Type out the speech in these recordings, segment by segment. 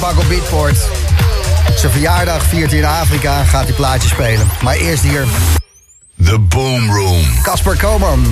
Paco Beatport. Zijn verjaardag viert hij in Afrika, gaat hij plaatjes spelen. Maar eerst hier... The Boom Room. Casper Koman.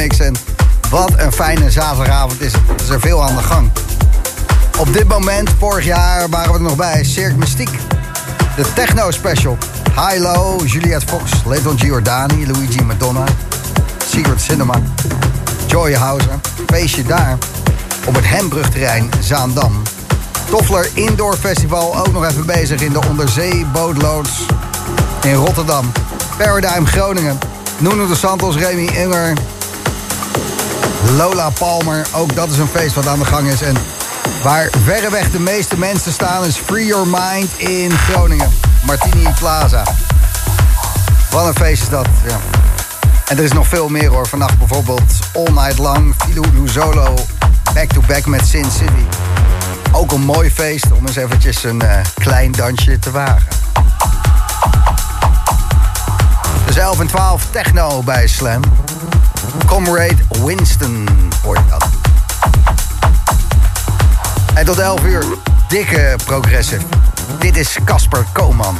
En wat een fijne zaterdagavond is. Er is er veel aan de gang. Op dit moment, vorig jaar, waren we er nog bij. Cirque Mystique. De Techno Special. High-Low, Juliette Fox, Leton Giordani, Luigi Madonna, Secret Cinema, Joy Houser. Feestje daar op het Hembrugterrein Zaandam. Toffler Indoor Festival ook nog even bezig in de onderzeebootloods in Rotterdam. Paradigm Groningen. Nuno de Santos, Remy Inger. Lola Palmer. Ook dat is een feest wat aan de gang is. En waar verreweg de meeste mensen staan is Free Your Mind in Groningen. Martini Plaza. Wat een feest is dat, ja. En er is nog veel meer hoor. Vannacht bijvoorbeeld All Night Long, Filou Solo, Back to Back met Sin City. Ook een mooi feest om eens eventjes een uh, klein dansje te wagen. Dus 11 en 12 techno bij Slam. Comrade Winston hoor je dat. En tot 11 uur, dikke progressive. Dit is Casper Koman.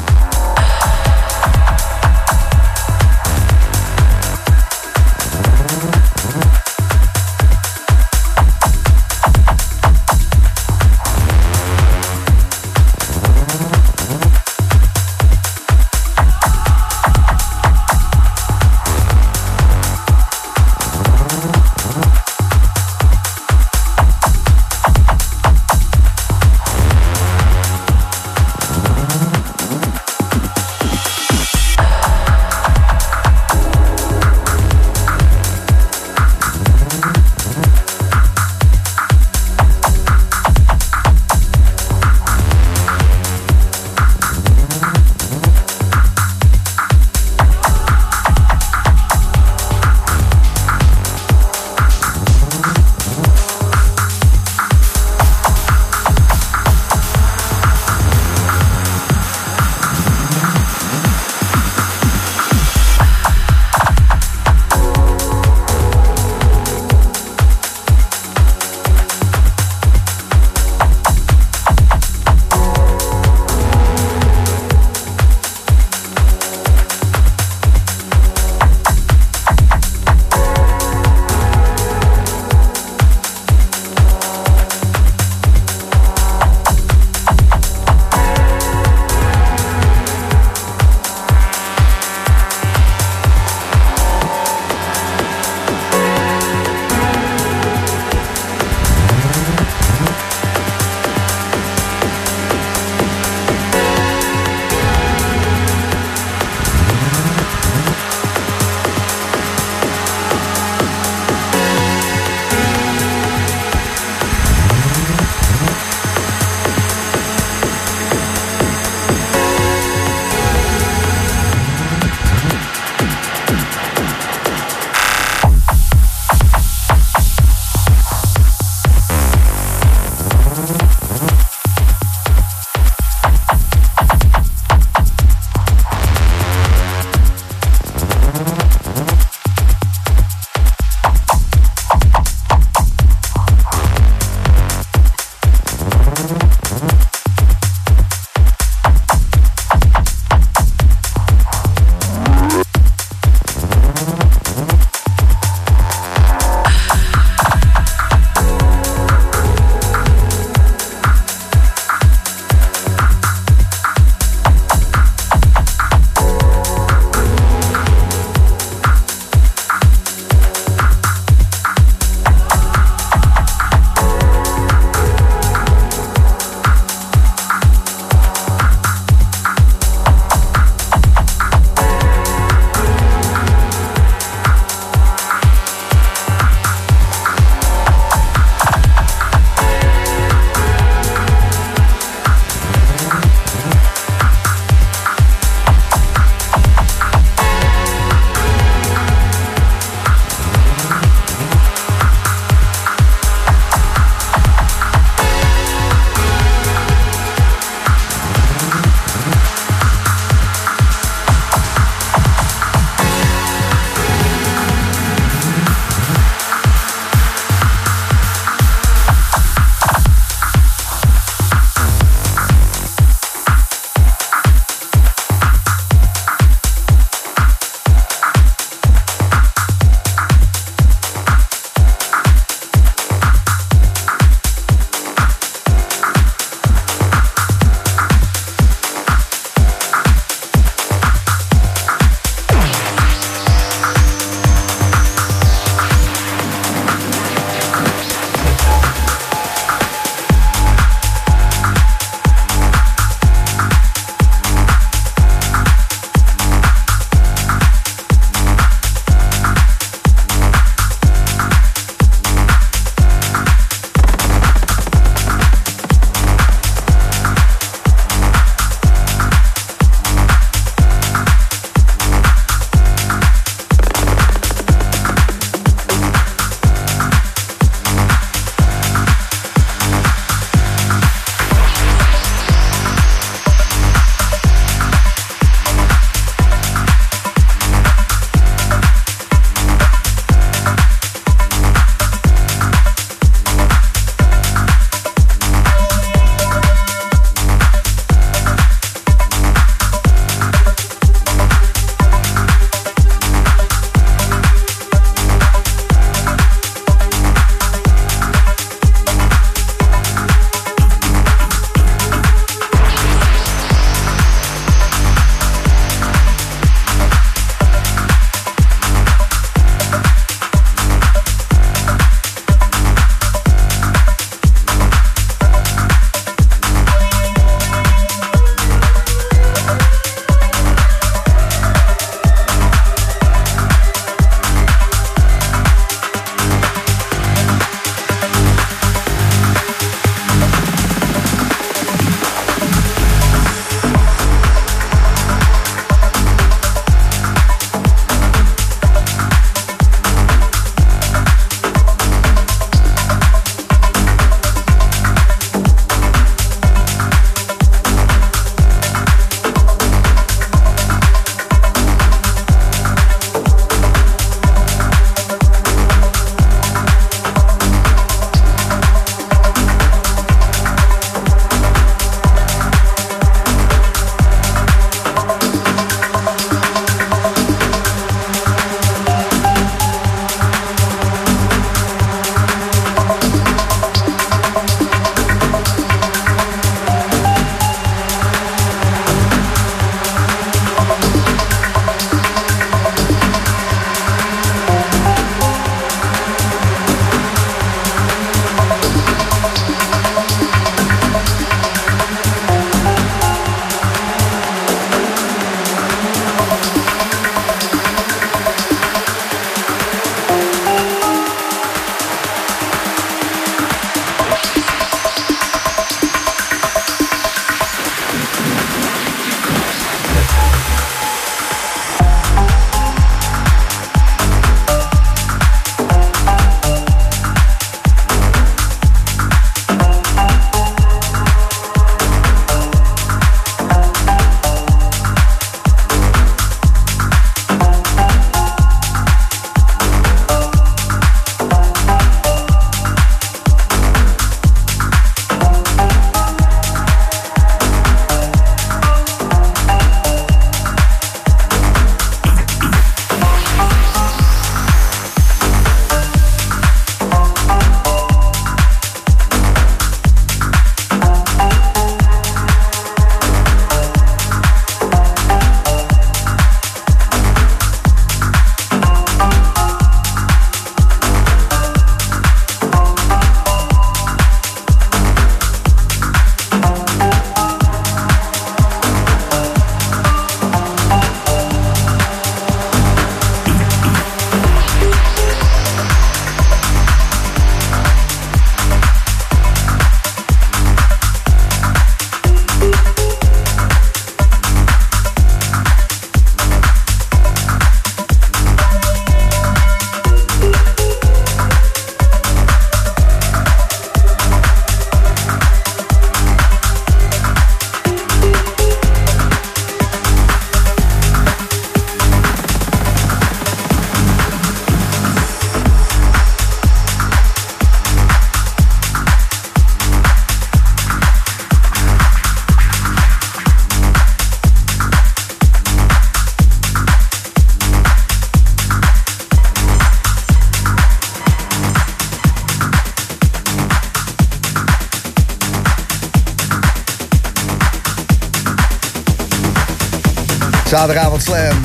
Zaterdagavond Slam.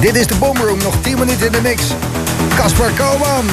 Dit is de Boomroom, nog 10 minuten in de mix. Kasper Koman.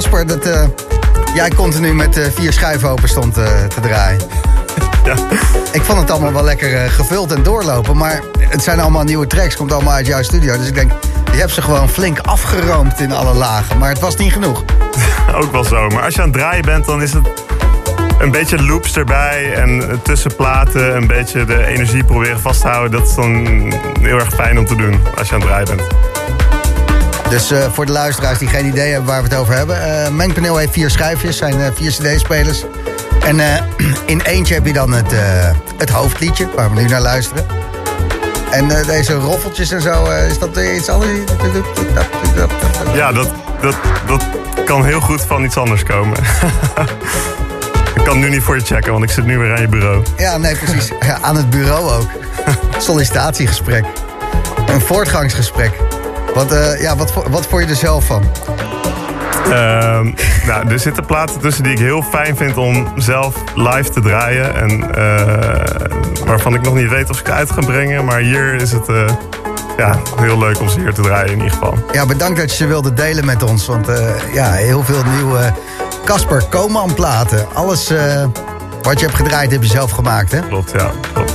Casper, dat uh, jij continu met uh, vier schuiven open stond te draaien. Ja. Ik vond het allemaal wel lekker gevuld en doorlopen, maar het zijn allemaal nieuwe tracks, komt allemaal uit jouw studio. Dus ik denk, je hebt ze gewoon flink afgeroomd in alle lagen, maar het was niet genoeg. Ook wel zo, maar als je aan het draaien bent, dan is het een beetje loops erbij en tussen platen een beetje de energie proberen vast te houden. Dat is dan heel erg fijn om te doen als je aan het draaien bent. Dus uh, voor de luisteraars die geen idee hebben waar we het over hebben. Uh, Mengpaneel heeft vier schijfjes, zijn uh, vier cd-spelers. En in eentje heb je dan het, het hoofdliedje, waar we nu naar luisteren. En deze roffeltjes en zo, is dat iets anders? Ja, dat, dat, dat kan heel goed van iets anders komen. ik kan nu niet voor je checken, want ik zit nu weer aan je bureau. Ja, nee, precies. Ja, aan het bureau ook. Sollicitatiegesprek. Een voortgangsgesprek. Wat, uh, ja, wat, wat vond je er zelf van? Uh, nou, er zitten platen tussen die ik heel fijn vind om zelf live te draaien. En uh, waarvan ik nog niet weet of ik uit ga brengen. Maar hier is het uh, ja, heel leuk om ze hier te draaien in ieder geval. Ja, bedankt dat je ze wilde delen met ons. Want ja, heel veel nieuwe Casper Koman platen. Alles wat je hebt gedraaid heb je zelf gemaakt, hè? Klopt, ja. Klopt.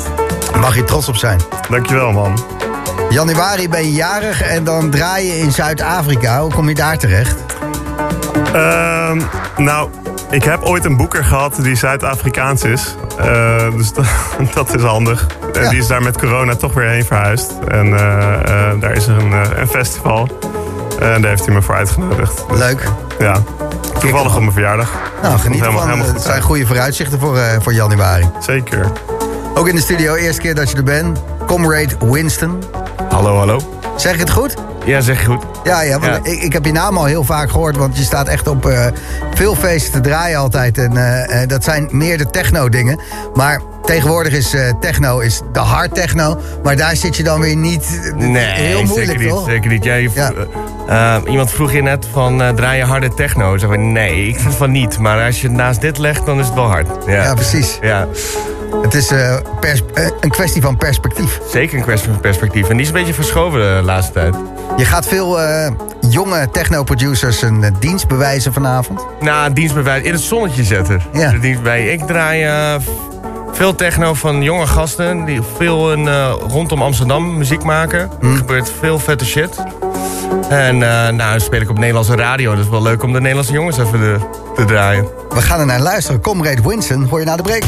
Mag je trots op zijn. Dankjewel, man. Januari ben je jarig en dan draai je in Zuid-Afrika. Hoe kom je daar terecht? Uh, nou, ik heb ooit een boeker gehad die Zuid-Afrikaans is. Uh, dus dat is handig. En ja. die is daar met corona toch weer heen verhuisd. En uh, uh, daar is er een, een festival. En daar heeft hij me voor uitgenodigd. Dus, Leuk. Ja. Toevallig op mijn verjaardag. Nou, geniet helemaal, helemaal Het zijn goede vooruitzichten voor, voor januari. Zeker. Ook in de studio, eerste keer dat je er bent. Comrade Winston. Hallo, hallo. Zeg ik het goed? Ja, zeg je goed. Ja, ja, want Ik, ik heb je naam al heel vaak gehoord, want je staat echt op uh, veel feesten te draaien altijd. En uh, uh, dat zijn meer de techno-dingen. Maar tegenwoordig is techno is de hard techno. Maar daar zit je dan weer niet. Nee, heel moeilijk, zeker niet. toch? Zeker niet. Ja, ja. iemand vroeg je net van draai je harde techno? Zeg nee, ik vind van niet. Maar als je het naast dit legt, dan is het wel hard. Ja, ja precies. Ja. Het is uh, pers uh, een kwestie van perspectief. Zeker een kwestie van perspectief. En die is een beetje verschoven de laatste tijd. Je gaat veel uh, jonge techno-producers een dienst bewijzen vanavond? Nou, een dienst bewijzen. In het zonnetje zetten. Ja. De dienst bij. Ik draai veel techno van jonge gasten. Die veel in, rondom Amsterdam muziek maken. Hm. Er gebeurt veel vette shit. En nou, dan speel ik op Nederlandse radio. Dat is wel leuk om de Nederlandse jongens even de, te draaien. We gaan er naar luisteren. Comrade Winston, hoor je na de break.